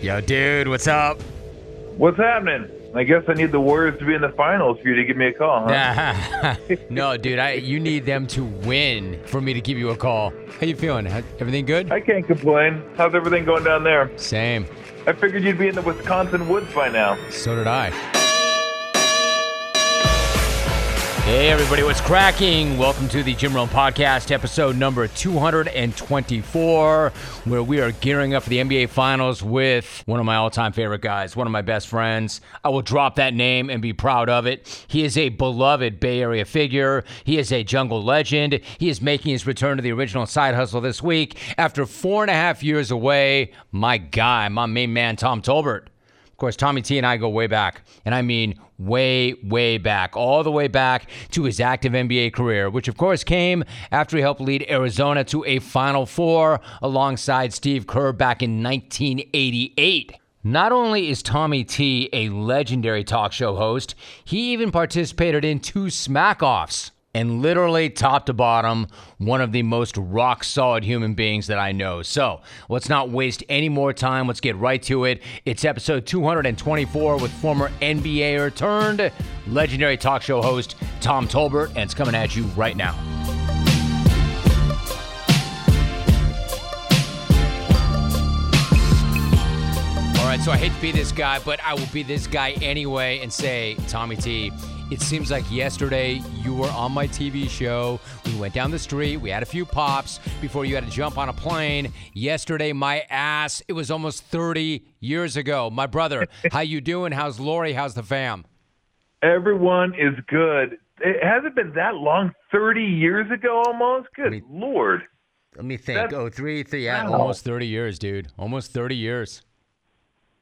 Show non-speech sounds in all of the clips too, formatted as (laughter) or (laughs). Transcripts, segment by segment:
Yo, dude, what's up? What's happening? I guess I need the Warriors to be in the finals for you to give me a call, huh? (laughs) no, dude, I you need them to win for me to give you a call. How you feeling? How- Everything good? I can't complain. How's everything going down there? Same. I figured you'd be in the Wisconsin woods by now. So did I. Hey, everybody, what's cracking? Welcome to the Jim Rome Podcast, episode number 224, where we are gearing up for the NBA Finals with one of my all time favorite guys, one of my best friends. I will drop that name and be proud of it. He is a beloved Bay Area figure, he is a jungle legend. He is making his return to the original side hustle this week after four and a half years away. My guy, my main man, Tom Tolbert. Of course, Tommy T and I go way back, and I mean way, way back, all the way back to his active NBA career, which of course came after he helped lead Arizona to a Final Four alongside Steve Kerr back in 1988. Not only is Tommy T a legendary talk show host, he even participated in two smack offs and literally top to bottom, one of the most rock solid human beings that I know. So let's not waste any more time. Let's get right to it. It's episode 224 with former NBA turned legendary talk show host Tom Tolbert, and it's coming at you right now. All right, so I hate to be this guy, but I will be this guy anyway and say, Tommy T, it seems like yesterday you were on my TV show. We went down the street, we had a few pops before you had to jump on a plane. Yesterday, my ass, it was almost 30 years ago. My brother, (laughs) how you doing? How's Lori? How's the fam? Everyone is good. It hasn't been that long, 30 years ago almost? Good mean- Lord. Let me think. That's- oh, three, three, yeah, Wow. almost 30 years, dude. Almost 30 years.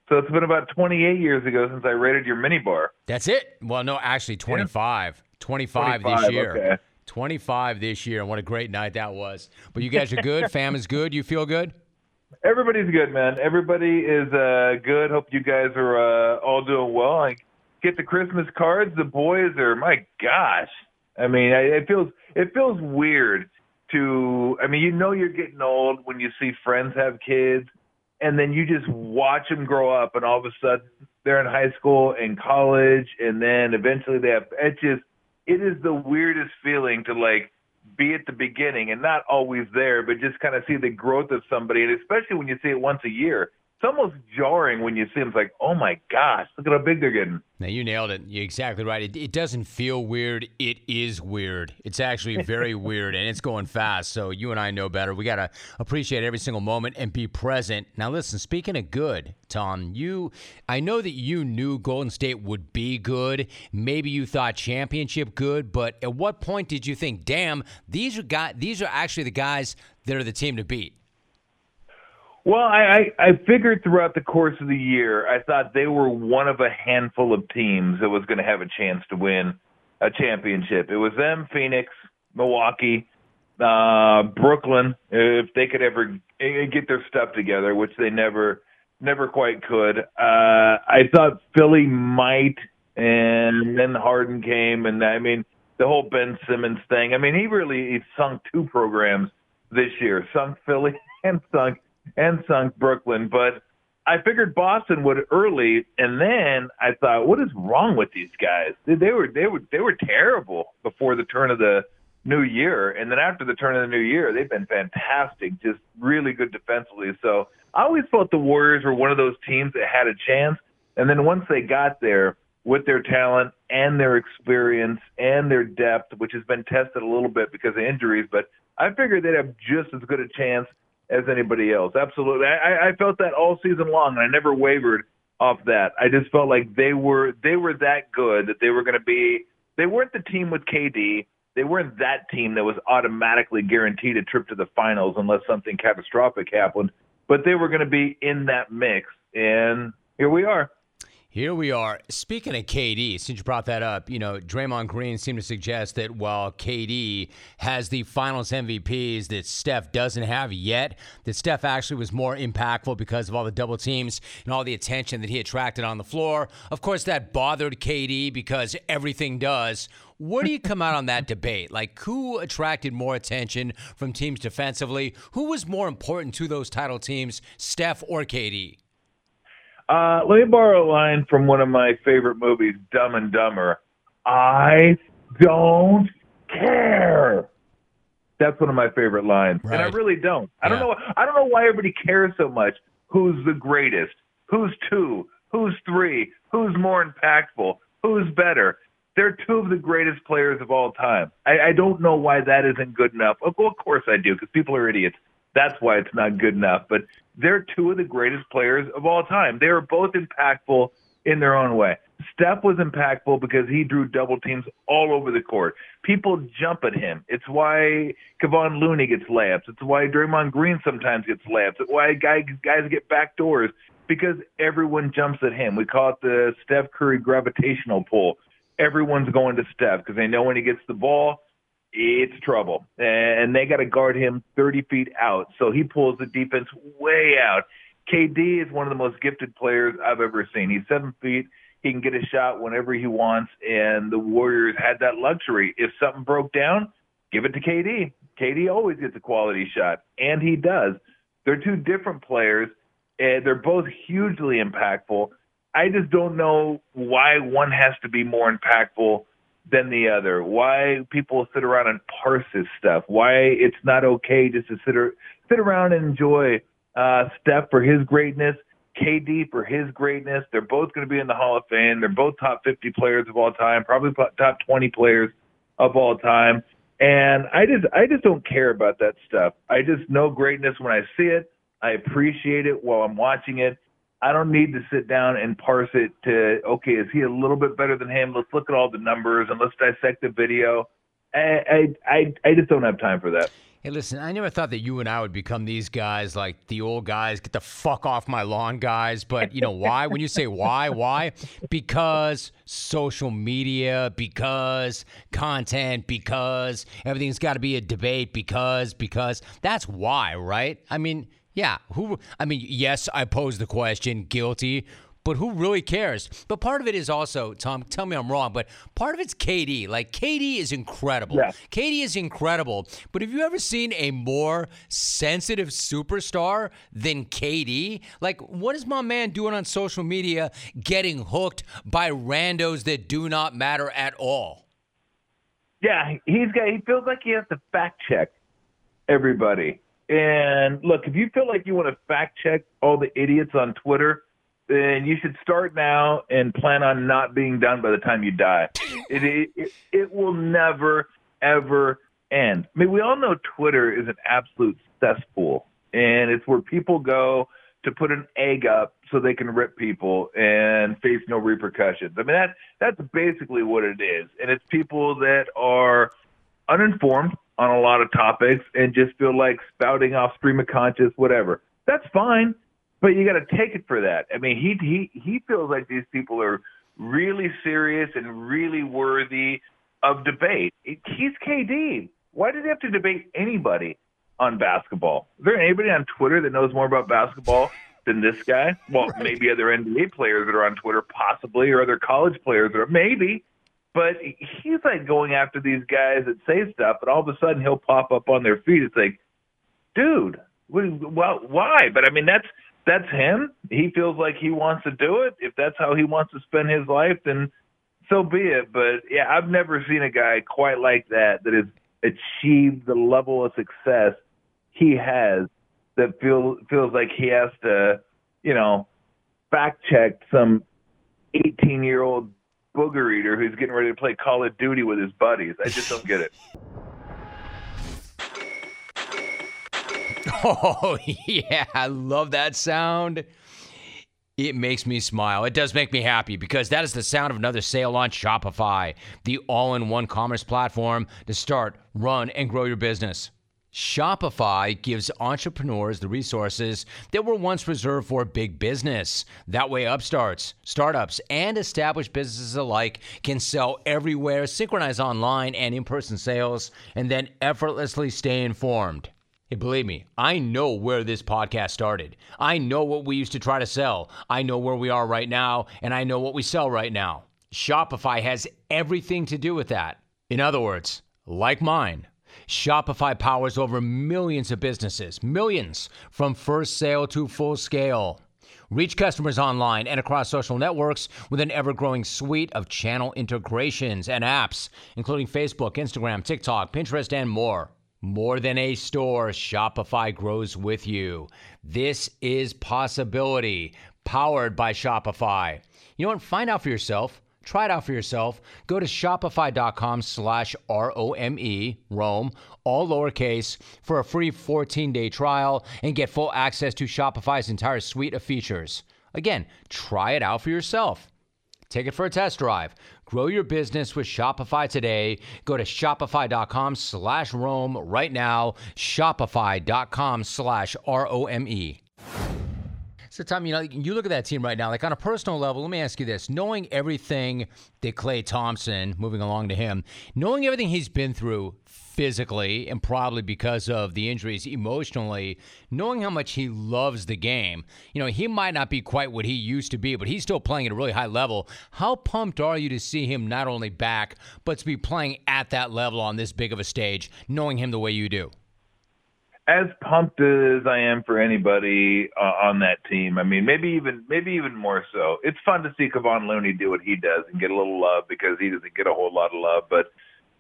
So it's been about 28 years ago since I raided your minibar. That's it. Well, no, actually 25. 25, this year. okay. 25 this year. And what a great night that was. But you guys are good. (laughs) Fam is good. You feel good? Everybody's good, man. Everybody is uh, good. Hope you guys are uh, all doing well. I get the Christmas cards. The boys are, my gosh. I mean, I, it feels it feels weird to. I mean, you know, you're getting old when you see friends have kids, and then you just watch them grow up, and all of a sudden they're in high school and college, and then eventually they have. It just it is the weirdest feeling to like be at the beginning and not always there, but just kind of see the growth of somebody, and especially when you see it once a year. It's almost jarring when you see them. It's like, oh my gosh, look at how big they're getting. Now, you nailed it. You're exactly right. It, it doesn't feel weird. It is weird. It's actually (laughs) very weird, and it's going fast. So you and I know better. We got to appreciate every single moment and be present. Now, listen, speaking of good, Tom, you, I know that you knew Golden State would be good. Maybe you thought championship good, but at what point did you think, damn, these are guys, these are actually the guys that are the team to beat? Well, I, I, I figured throughout the course of the year, I thought they were one of a handful of teams that was going to have a chance to win a championship. It was them, Phoenix, Milwaukee, uh, Brooklyn, if they could ever eh, get their stuff together, which they never, never quite could. Uh, I thought Philly might, and then Harden came, and I mean the whole Ben Simmons thing. I mean, he really he sunk two programs this year, sunk Philly (laughs) and sunk and sunk Brooklyn, but I figured Boston would early, and then I thought, what is wrong with these guys? They, were they were they were terrible before the turn of the new year, and then after the turn of the new year, they've been fantastic, just really good defensively. So I always felt the Warriors were one of those teams that had a chance, and then once they got there with their talent and their experience and their depth, which has been tested a little bit because of injuries, but I figured they'd have just as good a chance as anybody else. Absolutely. I, I felt that all season long, and I never wavered off that. I just felt like they were they were that good that they were going to be. They weren't the team with KD. They weren't that team that was automatically guaranteed a trip to the finals unless something catastrophic happened. But they were going to be in that mix, and here we are. Here we are. Speaking of KD, since you brought that up, you know, Draymond Green seemed to suggest that while KD has the finals MVPs that Steph doesn't have yet, that Steph actually was more impactful because of all the double teams and all the attention that he attracted on the floor. Of course, that bothered KD because everything does. Where do you come out on that debate? Like, who attracted more attention from teams defensively? Who was more important to those title teams, Steph or KD? Uh, let me borrow a line from one of my favorite movies, Dumb and Dumber. I don't care. That's one of my favorite lines, Right. and I really don't. I don't know. I don't know why everybody cares so much. Who's the greatest? Who's two? Who's three? Who's more impactful? Who's better? They're two of the greatest players of all time. I, I don't know why that isn't good enough. Of of course I do, because people are idiots. That's why it's not good enough. But they're two of the greatest players of all time. They are both impactful in their own way. Steph was impactful because he drew double teams all over the court. People jump at him. It's why Kevon Looney gets layups. It's why Draymond Green sometimes gets layups. It's why guys guys get back doors because everyone jumps at him. We call it the Steph Curry gravitational pull. Everyone's going to Steph because they know when he gets the ball, it's trouble. And they got to guard him 30 feet out. So he pulls the defense way out. KD is one of the most gifted players I've ever seen. He's seven feet. He can get a shot whenever he wants. And the Warriors had that luxury. If something broke down, give it to KD. KD always gets a quality shot, and he does. They're two different players, and they're both hugely impactful. I just don't know why one has to be more impactful than the other. Why people sit around and parse this stuff. Why it's not okay just to sit ar- sit around and enjoy uh, Steph for his greatness, KD for his greatness. They're both going to be in the Hall of Fame. They're both top 50 players of all time, probably top 20 players of all time. And I just I just don't care about that stuff. I just know greatness when I see it. I appreciate it while I'm watching it. I don't need to sit down and parse it to okay, is he a little bit better than him? Let's look at all the numbers and let's dissect the video. I I I, I just don't have time for that. Hey, listen, I never thought that you and I would become these guys, like the old guys, get the fuck off my lawn guys. But you know why? when you say why, why? Because social media, because content, because everything's got to be a debate, because, because that's why, right? I mean, yeah, who, I mean, yes, I pose the question, guilty. But who really cares? But part of it is also, Tom, tell me I'm wrong, but part of it's KD. Like, KD is incredible. Yeah. KD is incredible. But have you ever seen a more sensitive superstar than KD? Like, what is my man doing on social media getting hooked by randos that do not matter at all? Yeah, he's got. He feels like he has to fact check everybody. And look, if you feel like you want to fact check all the idiots on Twitter, then you should start now and plan on not being done by the time you die. It it, it will never ever end. I mean, we all know Twitter is an absolute cesspool, and it's where people go to put an egg up so they can rip people and face no repercussions. I mean, that that's basically what it is, and it's people that are uninformed on a lot of topics and just feel like spouting off stream of conscious, whatever. That's fine, but you got to take it for that. I mean, he he he feels like these people are really serious and really worthy of debate. He's KD. Why does he have to debate anybody on basketball? Is there anybody on Twitter that knows more about basketball than this guy? Well, Right. maybe other NBA players that are on Twitter, possibly, or other college players that are maybe. But he's like going after these guys that say stuff, and all of a sudden he'll pop up on their feed. It's like, dude, well, why? But I mean, that's that's him. He feels like he wants to do it. If that's how he wants to spend his life, then so be it. But yeah, I've never seen a guy quite like that that has achieved the level of success he has. That feel feels like he has to, you know, fact check some 18 year old booger eater who's getting ready to play Call of Duty with his buddies. I just don't get it. (laughs) Oh, (laughs) yeah, I love that sound. It makes me smile. It does make me happy because that is the sound of another sale on Shopify, the all in one commerce platform to start, run, and grow your business. Shopify gives entrepreneurs the resources that were once reserved for big business. That way, upstarts, startups, and established businesses alike can sell everywhere, synchronize online and in person sales, and then effortlessly stay informed. Hey, believe me, I know where this podcast started. I know what we used to try to sell. I know where we are right now, and I know what we sell right now. Shopify has everything to do with that. In other words, like mine, Shopify powers over millions of businesses, millions from first sale to full scale. Reach customers online and across social networks with an ever growing suite of channel integrations and apps, including Facebook, Instagram, TikTok, Pinterest, and more. More than a store, Shopify grows with you. This is possibility, powered by Shopify. You know what? Find out for yourself. Try it out for yourself. Go to shopify.com slash R-O-M-E, Rome, all lowercase, for a free 14-day trial and get full access to Shopify's entire suite of features. Again, try it out for yourself. Take it for a test drive. Grow your business with Shopify today. Go to shopify.com slash Rome right now. Shopify.com slash R O M E. So, Tom, you know, you look at that team right now, like on a personal level, let me ask you this. Knowing everything that Klay Thompson, moving along to him, knowing everything he's been through physically and probably because of the injuries emotionally, knowing how much he loves the game, you know, he might not be quite what he used to be, but he's still playing at a really high level. How pumped are you to see him not only back, but to be playing at that level on this big of a stage, knowing him the way you do? As pumped as I am for anybody uh, on that team. I mean, maybe even maybe even more so. It's fun to see Kevon Looney do what he does and get a little love because he doesn't get a whole lot of love. But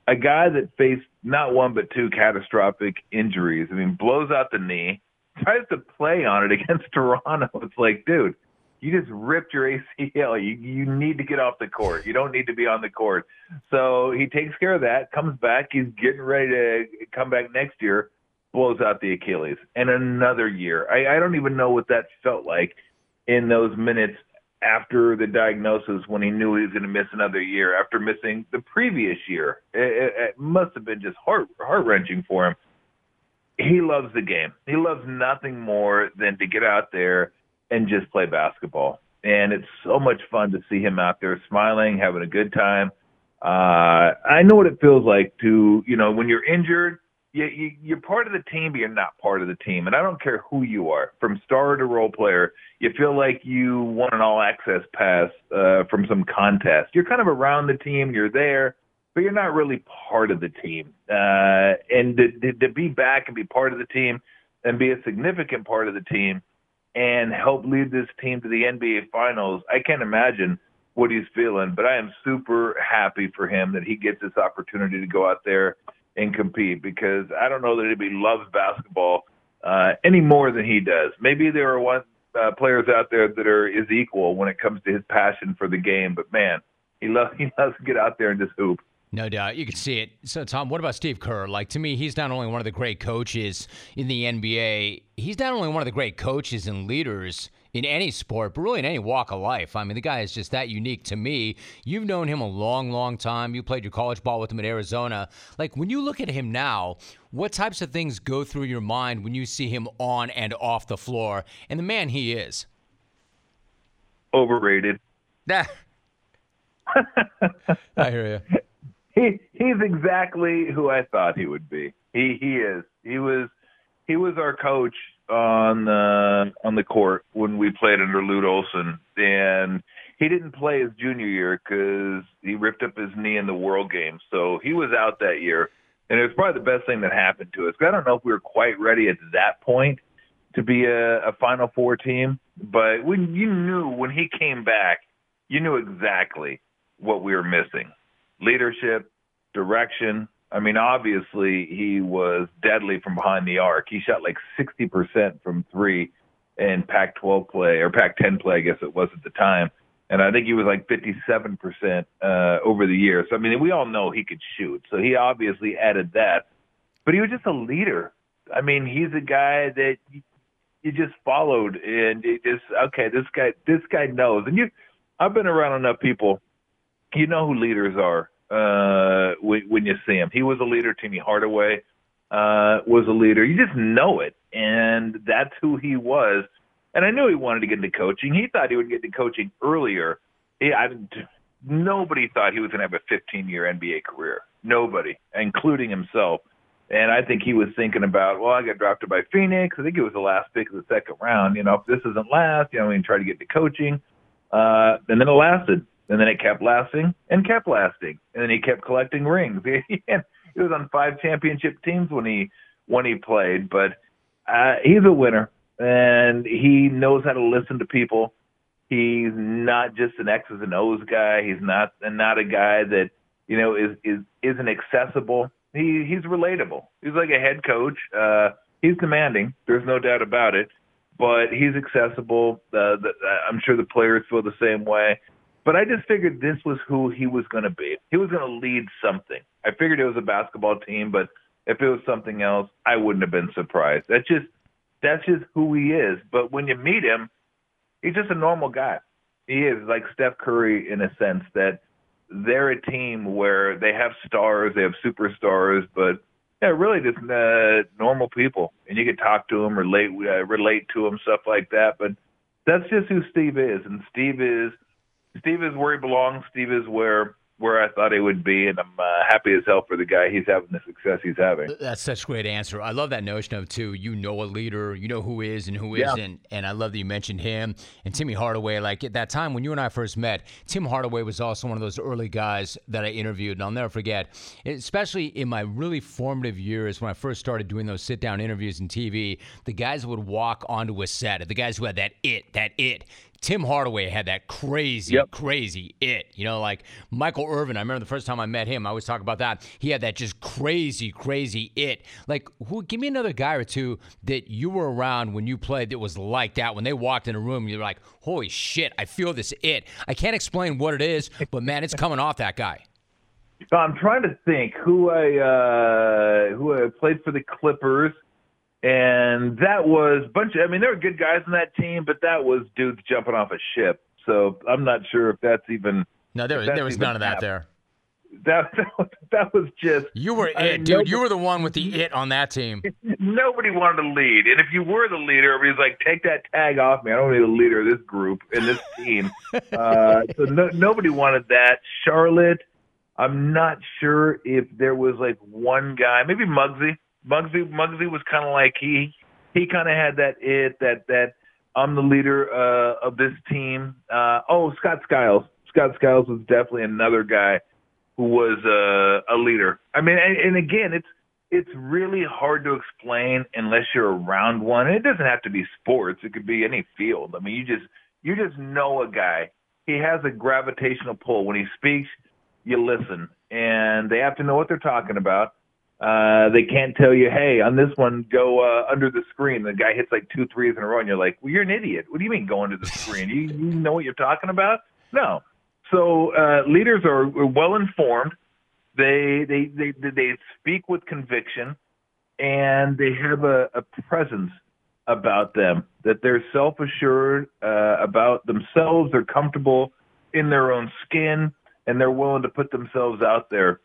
a guy that faced not one but two catastrophic injuries. I mean, blows out the knee, (laughs) tries to play on it against (laughs) Toronto. It's like, dude, you just ripped your ACL. You you need to get off the court. You don't need to be on the court. So he takes care of that, comes back. He's getting ready to come back next year blows out the Achilles and another year. I, I don't even know what that felt like in those minutes after the diagnosis when he knew he was going to miss another year after missing the previous year. It, it, it must have been just heart heart wrenching for him. He loves the game. He loves nothing more than to get out there and just play basketball. And it's so much fun to see him out there smiling, having a good time. Uh, I know what it feels like to, you know, when you're injured you, you, you're part of the team, but you're not part of the team. And I don't care who you are, from star to role player, you feel like you won an all access pass uh, from some contest. You're kind of around the team, you're there, but you're not really part of the team. Uh, and to, to, to be back and be part of the team and be a significant part of the team and help lead this team to the NBA Finals, I can't imagine what he's feeling. But I am super happy for him that he gets this opportunity to go out there and compete because I don't know that anybody loves basketball uh, any more than he does. Maybe there are one uh, players out there that are is equal when it comes to his passion for the game, but man, he loves (laughs) he loves to get out there and just hoop. No doubt. You can see it. So, Tom, what about Steve Kerr? Like, to me, he's not only one of the great coaches in the NBA, he's not only one of the great coaches and leaders in any sport, but really in any walk of life. I mean, the guy is just that unique to me. You've known him a long, long time. You played your college ball with him at Arizona. Like, when you look at him now, what types of things go through your mind when you see him on and off the floor? And the man he is. Overrated. (laughs) I hear you. He he's exactly who I thought he would be. He he is. He was he was our coach on the on the court when we played under Lute Olson, and he didn't play his junior year because he ripped up his knee in the World Game, so he was out that year. And it was probably the best thing that happened to us. I don't know if we were quite ready at that point to be a, a Final Four team, but when you knew when he came back, you knew exactly what we were missing: leadership, direction, I mean, obviously he was deadly from behind the arc. He shot like 60% from three in Pac-12 play or Pac-10 play, I guess it was at the time. And I think he was like 57% uh, over the years. So, I mean, we all know he could shoot. So he obviously added that. But he was just a leader. I mean, he's a guy that you, you just followed and it just, okay, this guy, this guy knows. And you, I've been around enough people. You know who leaders are uh, when, you see him. He was a leader. Timmy Hardaway uh, was a leader. You just know it, and that's who he was. And I knew he wanted to get into coaching. He thought he would get into coaching earlier. He, I, nobody thought he was going to have a 15-year NBA career. Nobody, including himself. And I think he was thinking about, well, I got drafted by Phoenix. I think it was the last pick of the second round. You know, if this isn't last, you know, we can try to get to coaching. Uh, and then it lasted. And then it kept lasting and kept lasting. And then he kept collecting rings. (laughs) he was on five championship teams when he when he played. But uh, he's a winner. and he knows how to listen to people. He's not just an X's and O's guy. He's not not a guy that you know is is isn't accessible. He he's relatable. He's like a head coach. Uh, he's demanding. There's no doubt about it. But he's accessible. Uh, the, I'm sure the players feel the same way. But I just figured this was who he was going to be. He was going to lead something. I figured it was a basketball team, but if it was something else, I wouldn't have been surprised. That's just that's just who he is. But when you meet him, he's just a normal guy. He is like Steph Curry in a sense that they're a team where they have stars, they have superstars, but yeah, really just uh, normal people, and you can talk to them, relate uh, relate to them, stuff like that. But that's just who Steve is, and Steve is Steve is where he belongs. Steve is where where I thought he would be, and I'm uh, happy as hell for the guy. He's having the success he's having. That's such a great answer. I love that notion of too. You know a leader, you know who is and who Yeah. not and I love that you mentioned him and Timmy Hardaway. Like at that time when you and I first met, Tim Hardaway was also one of those early guys that I interviewed, and I'll never forget, especially in my really formative years when I first started doing those sit down interviews in TV. The guys would walk onto a set, the guys who had that it, that it. Tim Hardaway had that crazy, Yep. crazy it. You know, like Michael Irvin. I remember the first time I met him. I always talk about that. He had that just crazy, crazy it. Like, who? Give me another guy or two that you were around when you played that was like that. When they walked in a room, you're like, "Holy shit! I feel this it." I can't explain what it is, but man, it's coming off that guy. I'm trying to think who I uh, who I played for the Clippers, and that was a bunch. Of, I mean, there were good guys in that team, but that was dudes jumping off a ship. So I'm not sure if that's even No, there, If there was none of that happened. there. that. (laughs) That was, that was just You were I it, mean, dude. nobody- You were the one with the it on that team. (laughs) nobody wanted to lead, and if you were the leader, everybody's like, "Take that tag off me! I don't need a leader of this group and this team." (laughs) uh, so no, nobody wanted that. Charlotte, I'm not sure if there was like one guy, maybe Muggsy. Muggsy, Muggsy was kind of like he he kind of had that it that that I'm the leader uh, of this team. Uh, oh, Scott Skiles. Scott Skiles was definitely another guy who was uh, a leader. I mean, and, and again, it's it's really hard to explain unless you're around one. And it doesn't have to be sports; it could be any field. I mean, you just you just know a guy. He has a gravitational pull. When he speaks, you listen, and they have to know what they're talking about. Uh, they can't tell you, hey, on this one, go uh, under the screen. The guy hits like two threes in a row, and you're like, well, you're an idiot. What do you mean go under the screen? You, you know what you're talking about? No. So uh, leaders are well informed. They, they they they they speak with conviction, and they have a, a presence about them that they're self assured uh, about themselves. They're comfortable in their own skin, and they're willing to put themselves out there.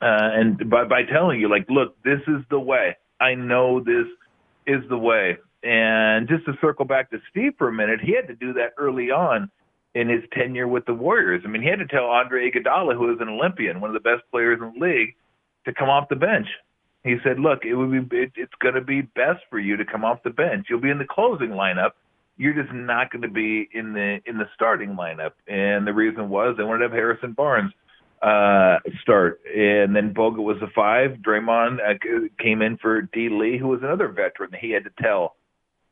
Uh, and by by telling you, like, look, this is the way. I know this is the way. And just to circle back to Steve for a minute, he had to do that early on in his tenure with the Warriors. I mean, he had to tell Andre Iguodala, who is an Olympian, one of the best players in the league, to come off the bench. He said, "Look, it would be it, it's going to be best for you to come off the bench. You'll be in the closing lineup. You're just not going to be in the in the starting lineup." And the reason was they wanted to have Harrison Barnes uh start. And then Bogut was a five. Draymond uh, came in for D. Lee who was another veteran he had to tell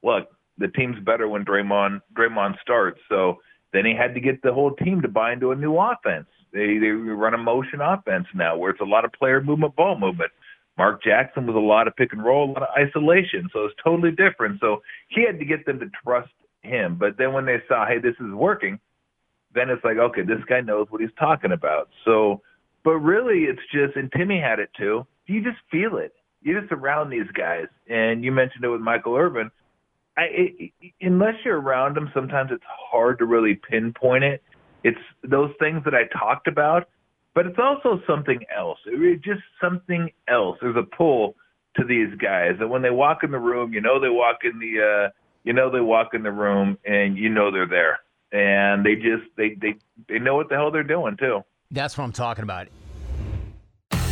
look the team's better when Draymond Draymond starts. So then he had to get the whole team to buy into a new offense. They they run a motion offense now where it's a lot of player movement ball movement. Mark Jackson was a lot of pick and roll a lot of isolation. So it's totally different. So he had to get them to trust him. But then when they saw hey this is working then it's like, okay, this guy knows what he's talking about. So, but really, it's just, and Timmy had it too. You just feel it. You're just around these guys, and you mentioned it with Michael Irvin. I, it, unless you're around them, sometimes it's hard to really pinpoint it. It's those things that I talked about, but it's also something else. It's just something else. There's a pull to these guys that when they walk in the room, you know they walk in the, uh, you know they walk in the room, and you know they're there and they just they they they know what the hell they're doing too. That's what I'm talking about.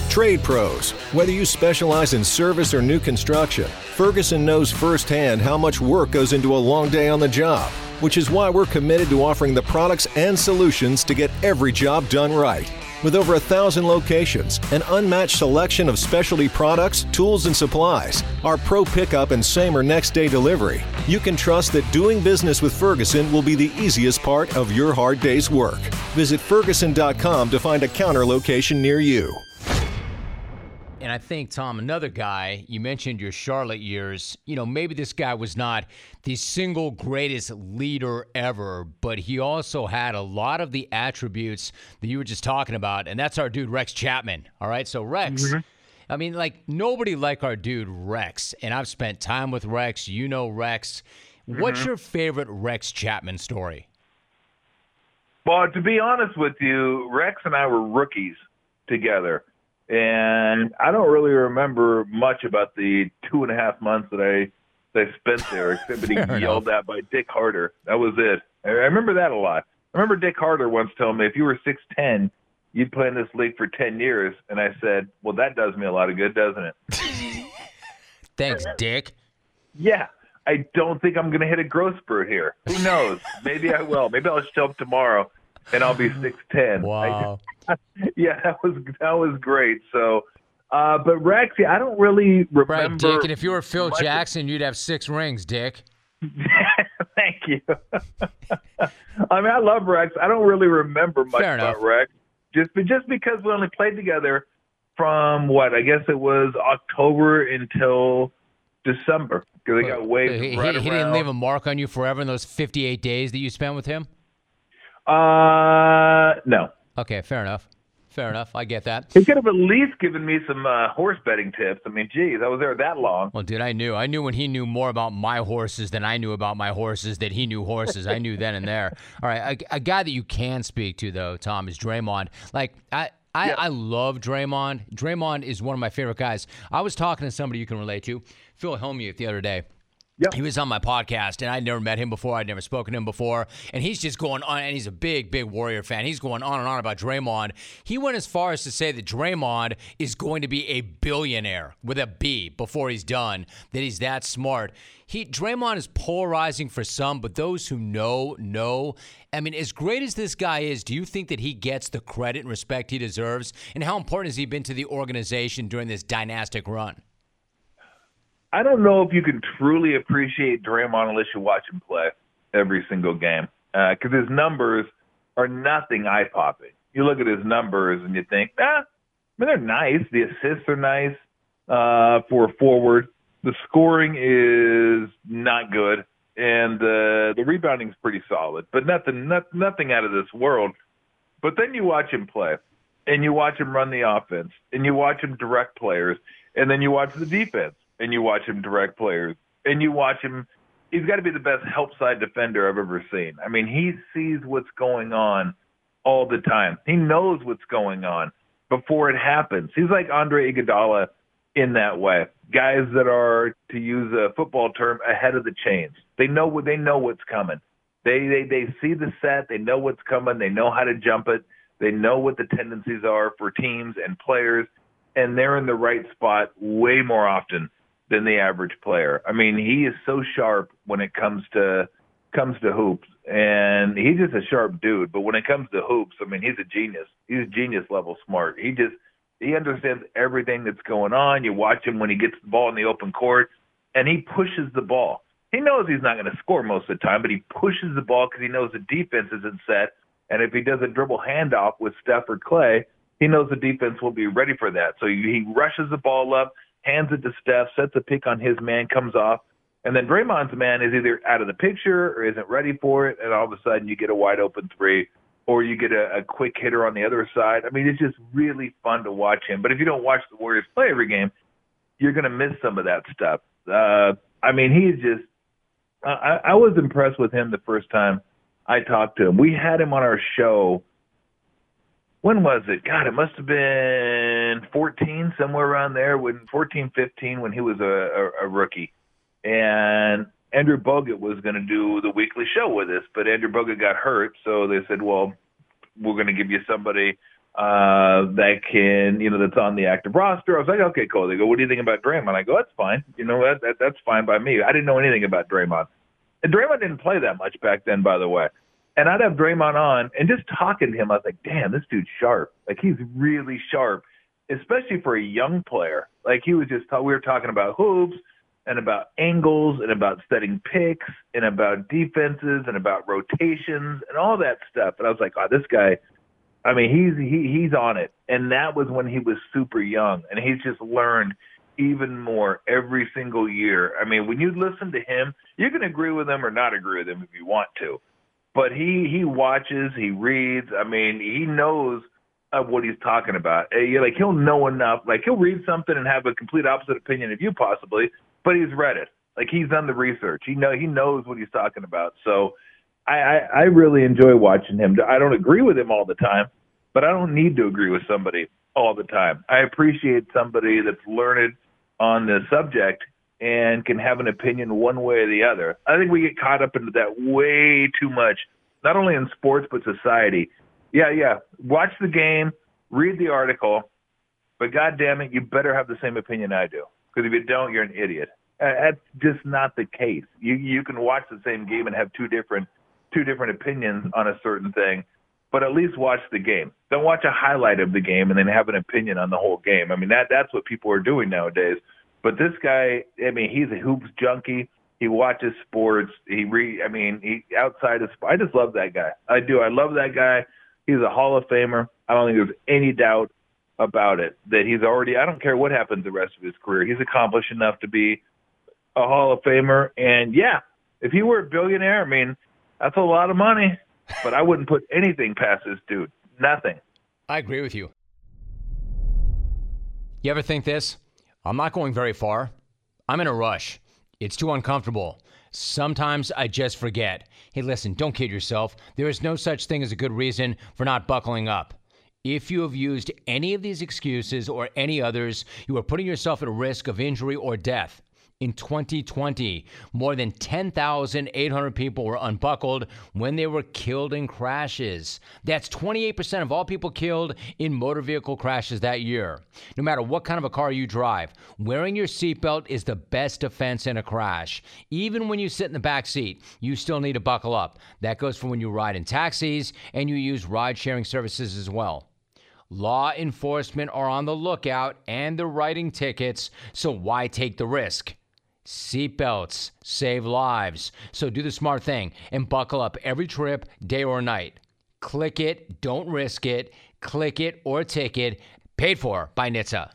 Trade pros. Whether you specialize in service or new construction, Ferguson knows firsthand how much work goes into a long day on the job, which is why we're committed to offering the products and solutions to get every job done right. With over a thousand locations, an unmatched selection of specialty products, tools, and supplies, our pro pickup and same or next day delivery, you can trust that doing business with Ferguson will be the easiest part of your hard day's work. Visit Ferguson.com to find a counter location near you. And I think, Tom, another guy, you mentioned your Charlotte years. You know, maybe this guy was not the single greatest leader ever, but he also had a lot of the attributes that you were just talking about. And that's our dude, Rex Chapman. All right. So, Rex. Mm-hmm. I mean, like, nobody like our dude, Rex. And I've spent time with Rex. You know Rex. Mm-hmm. What's your favorite Rex Chapman story? Well, to be honest with you, Rex and I were rookies together. And I don't really remember much about the two and a half months that I that I spent there, except being (laughs) yelled at by Dick Harter. That was it. I remember that a lot. I remember Dick Harter once telling me if you were six ten, you'd play in this league for ten years, and I said, "Well, that does me a lot of good, doesn't it?" (laughs) Thanks, Dick. Yeah, I don't think I'm going to hit a growth spurt here. Who knows? Maybe I will. Maybe I'll show up tomorrow and I'll be six ten. Wow. (laughs) yeah, that was that was great. So, uh, but Rex, I don't really remember. Right, Dick. And if you were Phil Jackson, you'd have six rings, Dick. (laughs) Thank you. (laughs) I mean, I love Rex. I don't really remember much Fair about enough. Rex, just just because we only played together from what I guess it was October until December because he got waived. He, right he, he didn't leave a mark on you forever in those 58 days that you spent with him? Uh, no. Okay, fair enough. Fair enough. I get that. He could have at least given me some uh, horse betting tips. I mean, geez, I was there that long. Well, dude, I knew. I knew when he knew more about my horses than I knew about my horses that he knew horses. I knew then and there. (laughs) All right, a, a guy that you can speak to though, Tom, is Draymond. Like I. I, Yeah. I love Draymond. Draymond is one of my favorite guys. I was talking to somebody you can relate to, Phil Hellmuth, the other day. Yeah. He was on my podcast, and I'd never met him before. I'd never spoken to him before. And he's just going on, and he's a big, big Warrior fan. He's going on and on about Draymond. He went as far as to say that Draymond is going to be a billionaire with a B before he's done, that he's that smart. He Draymond is polarizing for some, but those who know, know. I mean, as great as this guy is, do you think that he gets the credit and respect he deserves? And how important has he been to the organization during this dynastic run? I don't know if you can truly appreciate Draymond unless you watch him play every single game because his numbers are nothing eye popping. You look at his numbers and you think, ah, I mean, they're nice. The assists are nice uh, for a forward. The scoring is not good, and uh, the rebounding is pretty solid, but nothing, not, nothing out of this world. But then you watch him play, and you watch him run the offense, and you watch him direct players, and then you watch the defense, and you watch him direct players, and you watch him. He's got to be the best help side defender I've ever seen. I mean, he sees what's going on all the time. He knows what's going on before it happens. He's like Andre Iguodala in that way. Guys that are, to use a football term, ahead of the chains. They know what they know what's coming. They they they see the set. They know what's coming. They know how to jump it. They know what the tendencies are for teams and players, and they're in the right spot way more often than the average player. I mean, he is so sharp when it comes to comes to hoops, and he's just a sharp dude. But when it comes to hoops, I mean, he's a genius. He's genius level smart. He just he understands everything that's going on. You watch him when he gets the ball in the open court, and he pushes the ball. He knows he's not going to score most of the time, but he pushes the ball because he knows the defense isn't set. And if he does a dribble handoff with Steph or Klay, he knows the defense will be ready for that. So he rushes the ball up, hands it to Steph, sets a pick on his man, comes off, and then Draymond's man is either out of the picture or isn't ready for it, and all of a sudden you get a wide open three, or you get a, a quick hitter on the other side. I mean, it's just really fun to watch him. But if you don't watch the Warriors play every game, you're going to miss some of that stuff. Uh, I mean, he's just. I, I was impressed with him the first time I talked to him. We had him on our show. When was it? God, it must have been 14, somewhere around there, when 14, 15, when he was a, a, a rookie. And Andrew Bogut was going to do the weekly show with us, but Andrew Bogut got hurt, so they said, "Well, we're going to give you somebody uh, that can, you know, that's on the active roster." I was like, "Okay, cool." They go, "What do you think about Draymond?" I go, "That's fine. You know, that, that that's fine by me." I didn't know anything about Draymond, and Draymond didn't play that much back then, by the way. And I'd have Draymond on and just talking to him, I was like, damn, this dude's sharp. Like he's really sharp, especially for a young player. Like he was just, we were talking about hoops and about angles and about setting picks and about defenses and about rotations and all that stuff. And I was like, oh, this guy, I mean, he's he, he's on it. And that was when he was super young, and he's just learned even more every single year. I mean, when you listen to him, you can agree with him or not agree with him if you want to, but he he watches, he reads. I mean, he knows of what he's talking about. Eh, You're Like he'll know enough. Like he'll read something and have a complete opposite opinion of you possibly, but he's read it. Like he's done the research. He know he knows what he's talking about. So I, I I really enjoy watching him. I don't agree with him all the time, but I don't need to agree with somebody all the time. I appreciate somebody that's learned on the subject and can have an opinion one way or the other. I think we get caught up into that way too much, not only in sports but society. Yeah, yeah. Watch the game, read the article, but God damn it, you better have the same opinion I do. Because if you don't, you're an idiot. Uh, that's just not the case. You you can watch the same game and have two different two different opinions on a certain thing, but at least watch the game. Don't watch a highlight of the game and then have an opinion on the whole game. I mean that that's what people are doing nowadays. But this guy, I mean, he's a hoops junkie. He watches sports. He re, I mean, he outside of. I just love that guy. I do. I love that guy. He's a Hall of Famer. I don't think there's any doubt about it that he's already. I don't care what happens the rest of his career. He's accomplished enough to be a Hall of Famer. And yeah, if he were a billionaire, I mean, that's a lot of money. But I wouldn't put anything past this dude. Nothing. I agree with you. You ever think this? I'm not going very far. I'm in a rush. It's too uncomfortable. Sometimes I just forget. Hey, listen, don't kid yourself. There is no such thing as a good reason for not buckling up. If you have used any of these excuses or any others, you are putting yourself at risk of injury or death. In 2020, more than 10,800 people were unbuckled when they were killed in crashes. That's 28% of all people killed in motor vehicle crashes that year. No matter what kind of a car you drive, wearing your seatbelt is the best defense in a crash. Even when you sit in the back seat, you still need to buckle up. That goes for when you ride in taxis and you use ride sharing services as well. Law enforcement are on the lookout and they're writing tickets, so why take the risk? Seatbelts save lives. So do the smart thing and buckle up every trip, day or night. Click it, don't risk it. Click it or ticket. Paid for by NHTSA.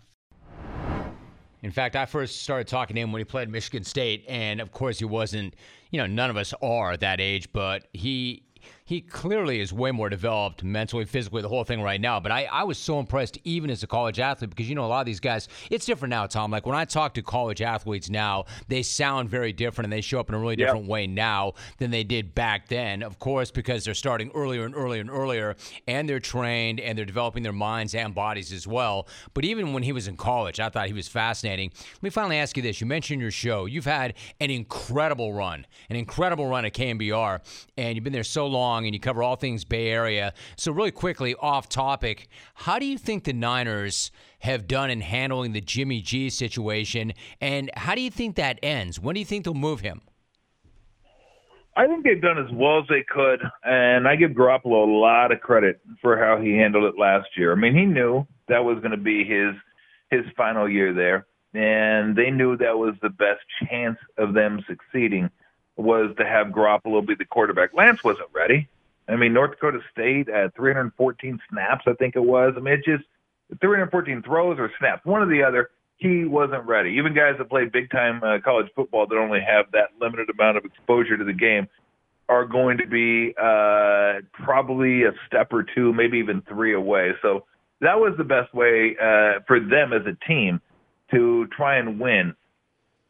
In fact, I first started talking to him when he played Michigan State, and of course, he wasn't, you know, none of us are that age, but he he clearly is way more developed mentally, physically, the whole thing right now. But I, I was so impressed even as a college athlete because, you know, a lot of these guys, it's different now, Tom. Like when I talk to college athletes now, they sound very different and they show up in a really different yep. way now than they did back then. Of course, because they're starting earlier and earlier and earlier and they're trained and they're developing their minds and bodies as well. But even when he was in college, I thought he was fascinating. Let me finally ask you this. You mentioned your show. You've had an incredible run, an incredible run at KNBR, and you've been there so long and you cover all things Bay Area. So, really quickly, off topic, how do you think the Niners have done in handling the Jimmy G situation, and how do you think that ends? When do you think they'll move him? I think they've done as well as they could, and I give Garoppolo a lot of credit for how he handled it last year. I mean, he knew that was going to be his his final year there, and they knew that was the best chance of them succeeding was to have Garoppolo be the quarterback. Lance wasn't ready. I mean, North Dakota State had 314 snaps, I think it was. I mean, it just 314 throws or snaps, one or the other. He wasn't ready. Even guys that play big time uh, college football that only have that limited amount of exposure to the game are going to be uh, probably a step or two, maybe even three away. So that was the best way uh, for them as a team to try and win.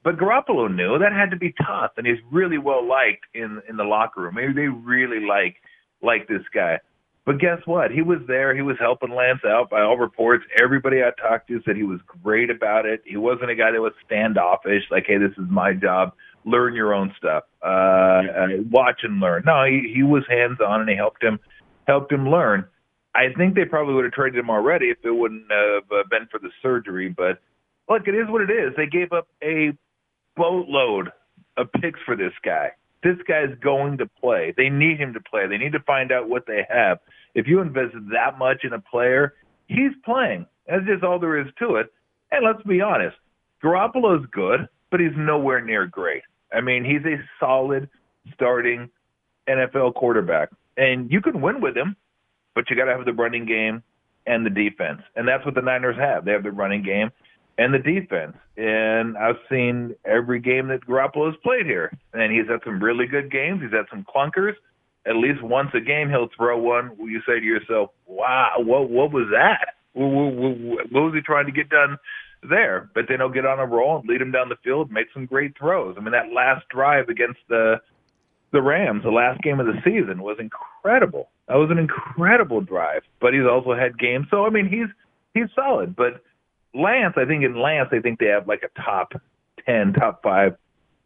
But Garoppolo knew that had to be tough, and he's really well liked in in the locker room. Maybe they really like like this guy. But guess what? He was there. He was helping Lance out by all reports. Everybody I talked to said he was great about it. He wasn't a guy that was standoffish, like, hey, this is my job. Learn your own stuff. Uh, uh watch and learn. No, he, he was hands on and he helped him helped him learn. I think they probably would have traded him already if it wouldn't have uh, been for the surgery. But look, it is what it is. They gave up a boatload of picks for this guy. This guy's going to play. They need him to play. They need to find out what they have. If you invest that much in a player, he's playing. That's just all there is to it. And let's be honest, Garoppolo's good, but he's nowhere near great. I mean, he's a solid starting NFL quarterback. And you can win with him, but you got to have the running game and the defense. And that's what the Niners have. They have the running game and the defense. And I've seen every game that Garoppolo has played here. And he's had some really good games. He's had some clunkers. At least once a game, he'll throw one you say to yourself, wow, what, what was that? What, what, what was he trying to get done there? But then he'll get on a roll and lead him down the field, make some great throws. I mean, that last drive against the the Rams, the last game of the season, was incredible. That was an incredible drive. But he's also had games. So I mean, he's he's solid. But Lance, I think in Lance, I think they have like a top ten, top five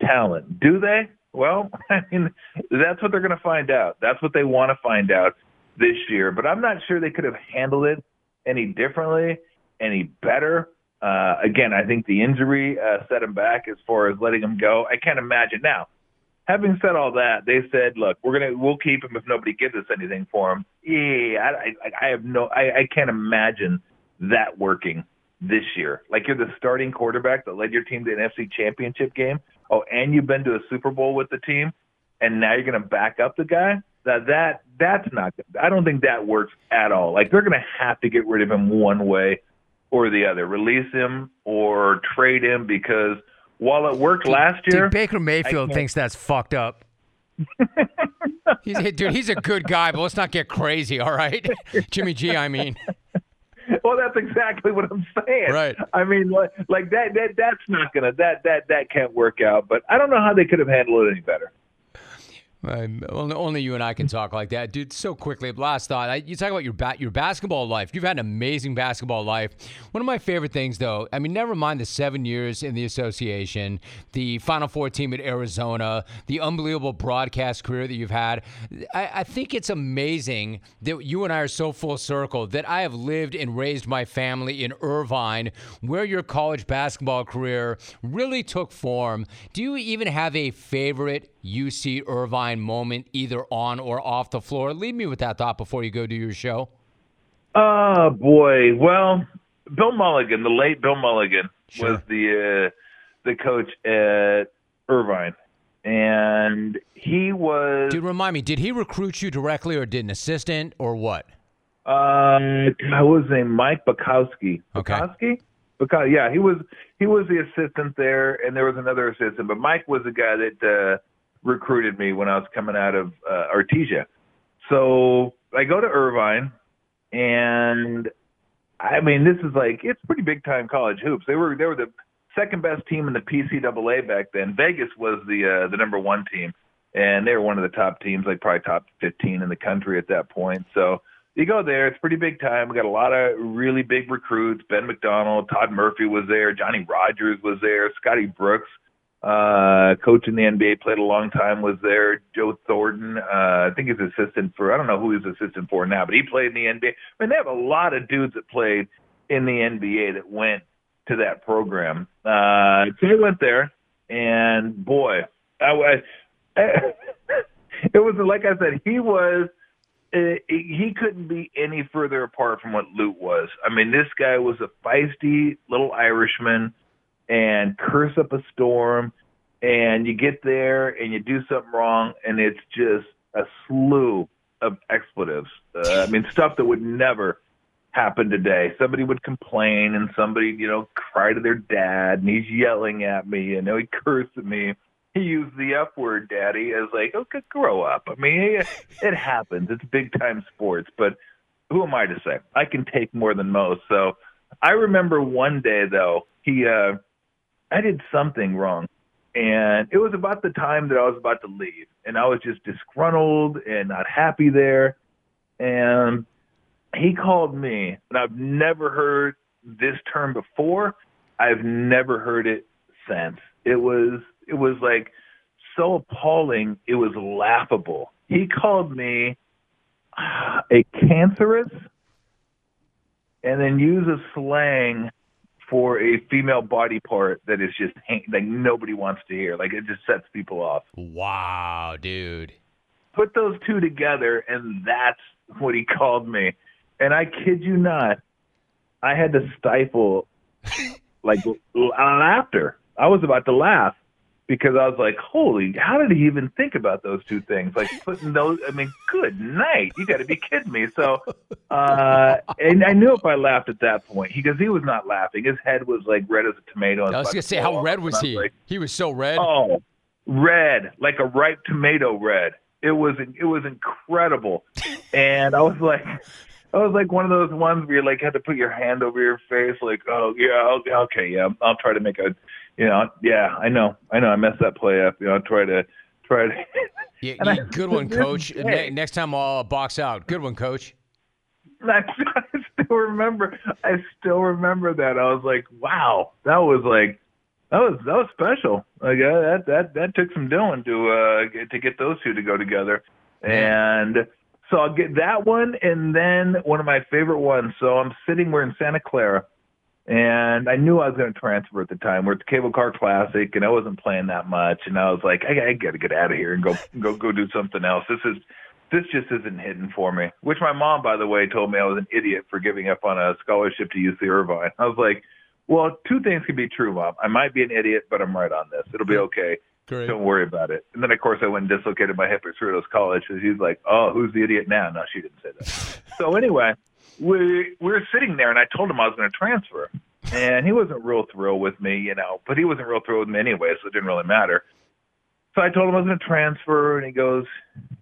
talent. Do they? Well, (laughs) I mean, that's what they're going to find out. That's what they want to find out this year. But I'm not sure they could have handled it any differently, any better. Uh, again, I think the injury uh, set him back as far as letting him go. I can't imagine now having said all that, they said, "Look, we're gonna we'll keep him if nobody gives us anything for him." Yeah, I, I, I have no, I, I can't imagine that working this year. Like you're the starting quarterback that led your team to an NFC Championship game. Oh, and you've been to a Super Bowl with the team, and now you're gonna back up the guy. That that that's not. I don't think that works at all. Like they're gonna have to get rid of him one way or the other, release him or trade him because while it worked last year, dude, Baker Mayfield thinks that's fucked up. (laughs) he's, dude, he's a good guy, but let's not get crazy, all right? (laughs) Jimmy G, I mean. (laughs) Well, that's exactly what I'm saying. Right. I mean, like, like that, that, that's not gonna, that, that, that can't work out. But I don't know how they could have handled it any better. Only, only you and I can talk like that, dude. So quickly, last thought. I, you talk about your ba- your basketball life. You've had an amazing basketball life. One of my favorite things, though, I mean, never mind the seven years in the association, the Final Four team at Arizona, the unbelievable broadcast career that you've had. I, I think it's amazing that you and I are so full circle. That I have lived and raised my family in Irvine, where your college basketball career really took form. Do you even have a favorite UC Irvine moment, either on or off the floor? Leave me with that thought before you go do your show. Oh boy, well, Bill Mulligan, the late Bill Mulligan, sure. was the uh, the coach at Irvine, and he was. Dude, remind me, did he recruit you directly, or did an assistant, or what? Um, I was a Mike Bukowski. Okay. Bukowski? Because yeah, he was he was the assistant there, and there was another assistant, but Mike was the guy that uh, recruited me when I was coming out of uh, Artesia. So I go to Irvine, and I mean, this is like it's pretty big time college hoops. They were they were the second best team in the PCAA back then. Vegas was the uh, the number one team, and they were one of the top teams, like probably top 15 in the country at that point. So you go there, it's pretty big time. We got a lot of really big recruits. Ben McDonald, Tod Murphy was there, Johnny Rogers was there, Scotty Brooks uh, coach in the NBA, played a long time, was there. Joe Thornton, uh, I think he's assistant for, I don't know who he's assistant for now, but he played in the NBA. I mean, they have a lot of dudes that played in the NBA that went to that program. Uh, so I went there, and boy, I, I (laughs) it was like I said, he was. Uh, he couldn't be any further apart from what Lute was. I mean, this guy was a feisty little Irishman and curse up a storm and you get there and you do something wrong and it's just a slew of expletives. Uh, I mean, stuff that would never happen today. Somebody would complain and somebody, you know, cry to their dad and he's yelling at me. You know, he cursed at me. He used the F word, daddy, as like, okay, grow up. I mean, it, it happens. It's big time sports, but who am I to say? I can take more than most. So I remember one day though, he, uh, I did something wrong. And it was about the time that I was about to leave. And I was just disgruntled and not happy there. And he called me, and I've never heard this term before. I've never heard it since. It was it was like so appalling. It was laughable. He called me a cancerous, and then use a slang for a female body part that is just like nobody wants to hear. Like it just sets people off. Wow, dude. Put those two together, and that's what he (laughs) called me. And I kid you not, I had to stifle (laughs) like laughter. I was about to laugh because I was like, holy, how did he even think about those two things? Like (laughs) putting those, I mean, good night. You got to be kidding me. So, uh, and I knew if I laughed at that point, because he, he was not laughing. His head was like red as a tomato. I was going to say, how red was he? like, he was so red. Oh, red, like a ripe tomato red. It was, it was incredible. And I was like, I was like one of those ones where you like had to put your hand over your face, like, oh yeah, okay, okay yeah, I'll try to make a, you know, yeah, I know, I know, I messed that play up. You know, I'll try to, try to. yeah, (laughs) yeah good one, (laughs) coach. Ne- next time I'll box out. Good one, coach. I, I (laughs) still remember. I still remember that. I was like, wow, that was like, that was that was special. Like uh, that that that took some doing to uh get, to get those two to go together, and so I'll get that one, and then one of my favorite ones. So I'm sitting, we're in Santa Clara, and I knew I was going to transfer at the time. We're at the Cable Car Classic, and I wasn't playing that much, and I was like, I, I got to get out of here and go go go do something else. This is this just isn't hidden for me. Which my mom, by the way, told me I was an idiot for giving up on a scholarship to UC Irvine. I was like, well, two things can be true, mom. I might be an idiot, but I'm right on this. It'll be okay. Great. Don't worry about it. And then, of course, I went and dislocated my hip at Cerritos College. And he's like, "Oh, who's the idiot now?" No, she didn't say that. (laughs) so anyway, we we were sitting there, and I told him I was going to transfer, and he wasn't real thrilled with me, you know. But he wasn't real thrilled with me anyway, so it didn't really matter. So I told him I was going to transfer, and he goes,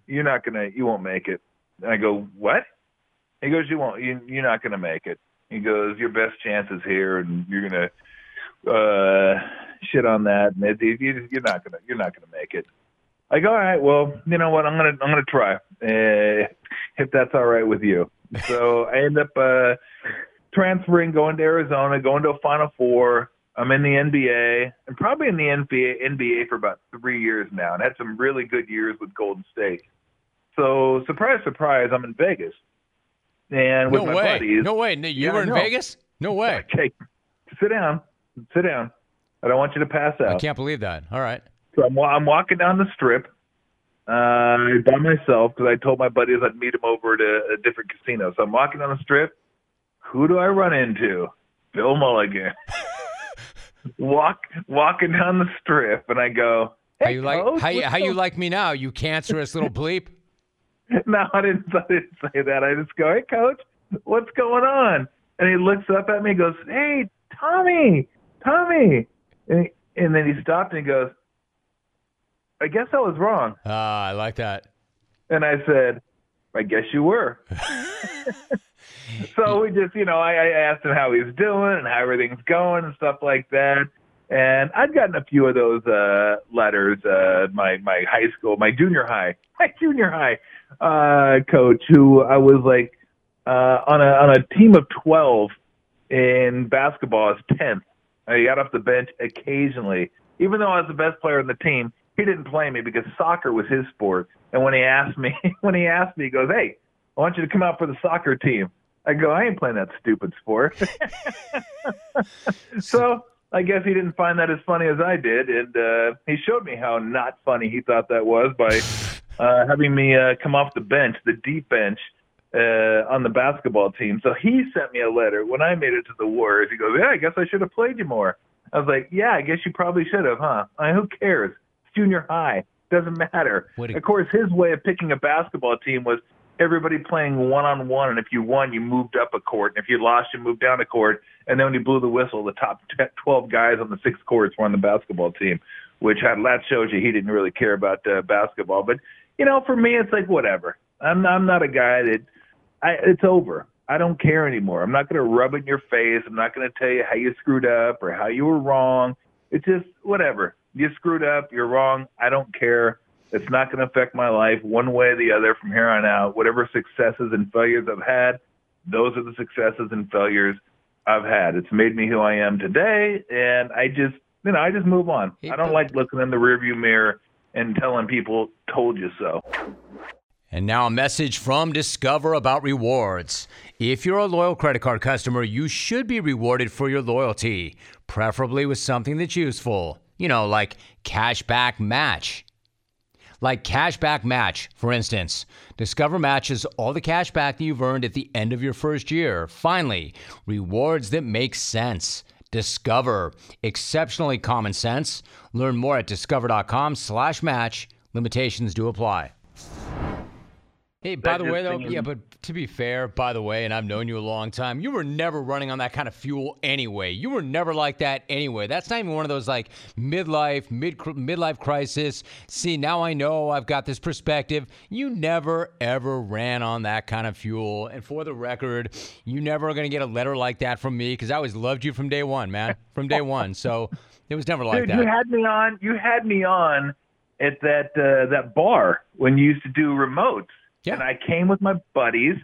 "You're not gonna, you won't make it." And I go, "What?" He goes, "You won't. You, you're not going to make it." He goes, "Your best chance is here, and you're gonna." uh shit on that, and it, you, you're not gonna you're not gonna make it. I go, all right, well, you know what? I'm gonna I'm gonna try uh, if that's all right with you. So I end up uh, transferring, going to Arizona, going to a Final Four. I'm in the NBA and probably in the NBA NBA for about three years now, and had some really good years with Golden State. So surprise, surprise, I'm in Vegas, and with no my way. buddies. No way, you yeah, were in Vegas? No way. Okay, sit down, sit down. I don't want you to pass out. I can't believe that. All right. So I'm, I'm walking down the strip uh, by myself because I told my buddies I'd meet him over at a, a different casino. So I'm walking down the strip. Who do I run into? Bill Mulligan. (laughs) Walk walking down the strip, and I go, hey, how you like coach, how you, how you like me now? You cancerous little (laughs) bleep. no, I didn't. I didn't say that. I just go, hey, coach, what's going on? And he looks up at me, and goes, hey, Tommy, Tommy. And, he, and then he stopped and he goes, I guess I was wrong. Ah, I like that. And I said, I guess you were. (laughs) so we just, you know, I, I asked him how he's doing and how everything's going and stuff like that. And I'd gotten a few of those uh, letters. Uh, my my high school, my junior high, (laughs) my junior high uh, coach, who I was like uh, on a on a team of twelve in basketball, as tenth. I got off the bench occasionally. Even though I was the best player on the team, he didn't play me because soccer was his sport. And when he asked me, (laughs) when he asked me, he goes, "Hey, I want you to come out for the soccer team." I go, "I ain't playing that stupid sport." (laughs) so I guess he didn't find that as funny as I did, and uh, he showed me how not funny he thought that was by uh, having me uh, come off the bench, the deep bench, uh, on the basketball team. So he sent me a letter when I made it to the Warriors. He goes, "Yeah, I guess I should have played you more." I was like, "Yeah, I guess you probably should have, huh?" I who cares? Junior high. Doesn't matter. A- of course, his way of picking a basketball team was everybody playing one on one, and if you won, you moved up a court, and if you lost, you moved down a court. And then when you blew the whistle, the top (laughs) twelve guys on the six courts were on the basketball team, which had, that shows you he didn't really care about uh, basketball. But you know, for me, it's like whatever. I'm I'm not a guy that I, it's over. I don't care anymore. I'm not going to rub it in your face. I'm not going to tell you how you screwed up or how you were wrong. It's just whatever. You screwed up. You're wrong. I don't care. It's not going to affect my life one way or the other from here on out. Whatever successes and failures I've had, those are the successes and failures I've had. It's made me who I am today, and I just, you know, I just move on. I don't like looking in the rearview mirror and telling people, "Told you so." And now a message from Discover about rewards. If you're a loyal credit card customer, you should be rewarded for your loyalty, preferably with something that's useful. You know, like cashback match. Like cashback match, for instance. Discover matches all the cash back that you've earned at the end of your first year. Finally, rewards that make sense. Discover. Exceptionally common sense. Learn more at discover.com slash match. Limitations do apply. Hey, by the way, though, yeah, but to be fair, by the way, and I've known you a long time, you were never running on that kind of fuel anyway. You were never like that anyway. That's not even one of those like midlife, mid midlife crisis. See, now I know I've got this perspective. You never ever ran on that kind of fuel. And for the record, you never are going to get a letter like that from me because I always loved you from day one, man, from day one. So it was never like Dude, that. You had me on. You had me on at that uh, that bar when you used to do remotes. Yeah. And I came with my buddies,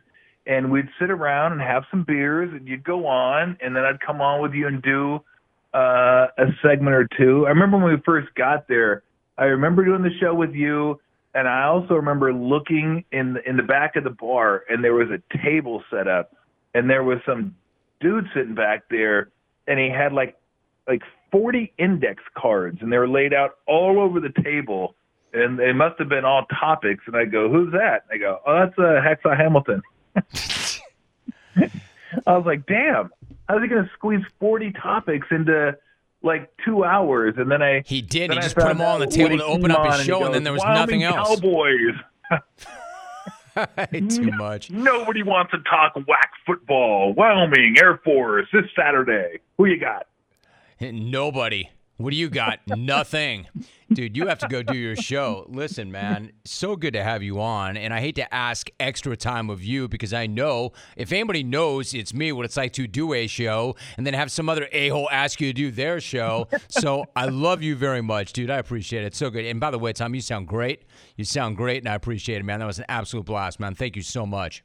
and we'd sit around and have some beers, and you'd go on, and then I'd come on with you and do uh, a segment or two. I remember when we first got there. I remember doing the show with you, and I also remember looking in the, in the back of the bar, and there was a table set up, and there was some dude sitting back there, and he had like like 40 index cards, and they were laid out all over the table and they must have been all topics. And I go, "Who's that?" I go, "Oh, that's uh, Hacksaw Hamilton." (laughs) I was like, "Damn, how's he going to squeeze forty topics into like two hours?" And then I He did. He I just put them all on the table to open up his on, he show, and then there was "Wyoming nothing else. Cowboys. (laughs) Too much. Nobody wants to talk WAC football. Wyoming Air Force this Saturday. Who you got? Nobody. What do you got? Nothing. Dude, you have to go do your show. Listen, man, so good to have you on. And I hate to ask extra time of you because I know if anybody knows it's me what it's like to do a show and then have some other a hole ask you to do their show. So I love you very much, dude. I appreciate it. So good. And by the way, Tom, you sound great. You sound great, and I appreciate it, man. That was an absolute blast, man. Thank you so much.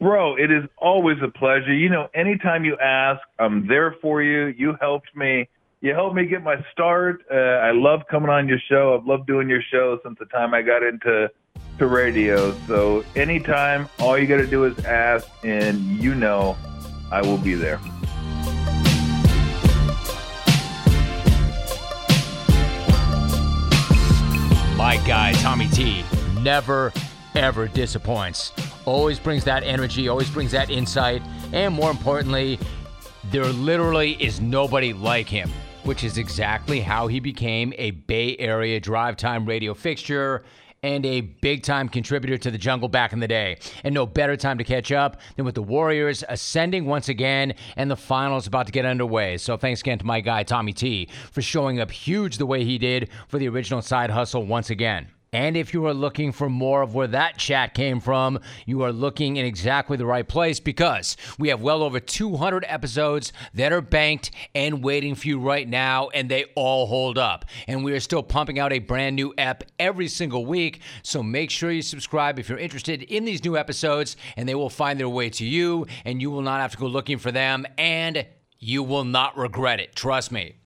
Bro, it is always a pleasure. You know, anytime you ask, I'm there for you. You helped me. You helped me get my start. Uh, I love coming on your show. I've loved doing your show since the time I got into to radio. So anytime, all you got to do is ask, and you know, I will be there. My guy, Tommy T, never, ever disappoints. Always brings that energy, always brings that insight, and more importantly, there literally is nobody like him, which is exactly how he became a Bay Area drive time radio fixture and a big time contributor to the jungle back in the day. And no better time to catch up than with the Warriors ascending once again and the finals about to get underway. So thanks again to my guy, Tommy T, for showing up huge the way he did for the original side hustle once again. And if you are looking for more of where that chat came from, you are looking in exactly the right place because we have well over 200 episodes that are banked and waiting for you right now, and they all hold up. And we are still pumping out a brand new app every single week. So make sure you subscribe if you're interested in these new episodes, and they will find their way to you, and you will not have to go looking for them, and you will not regret it. Trust me.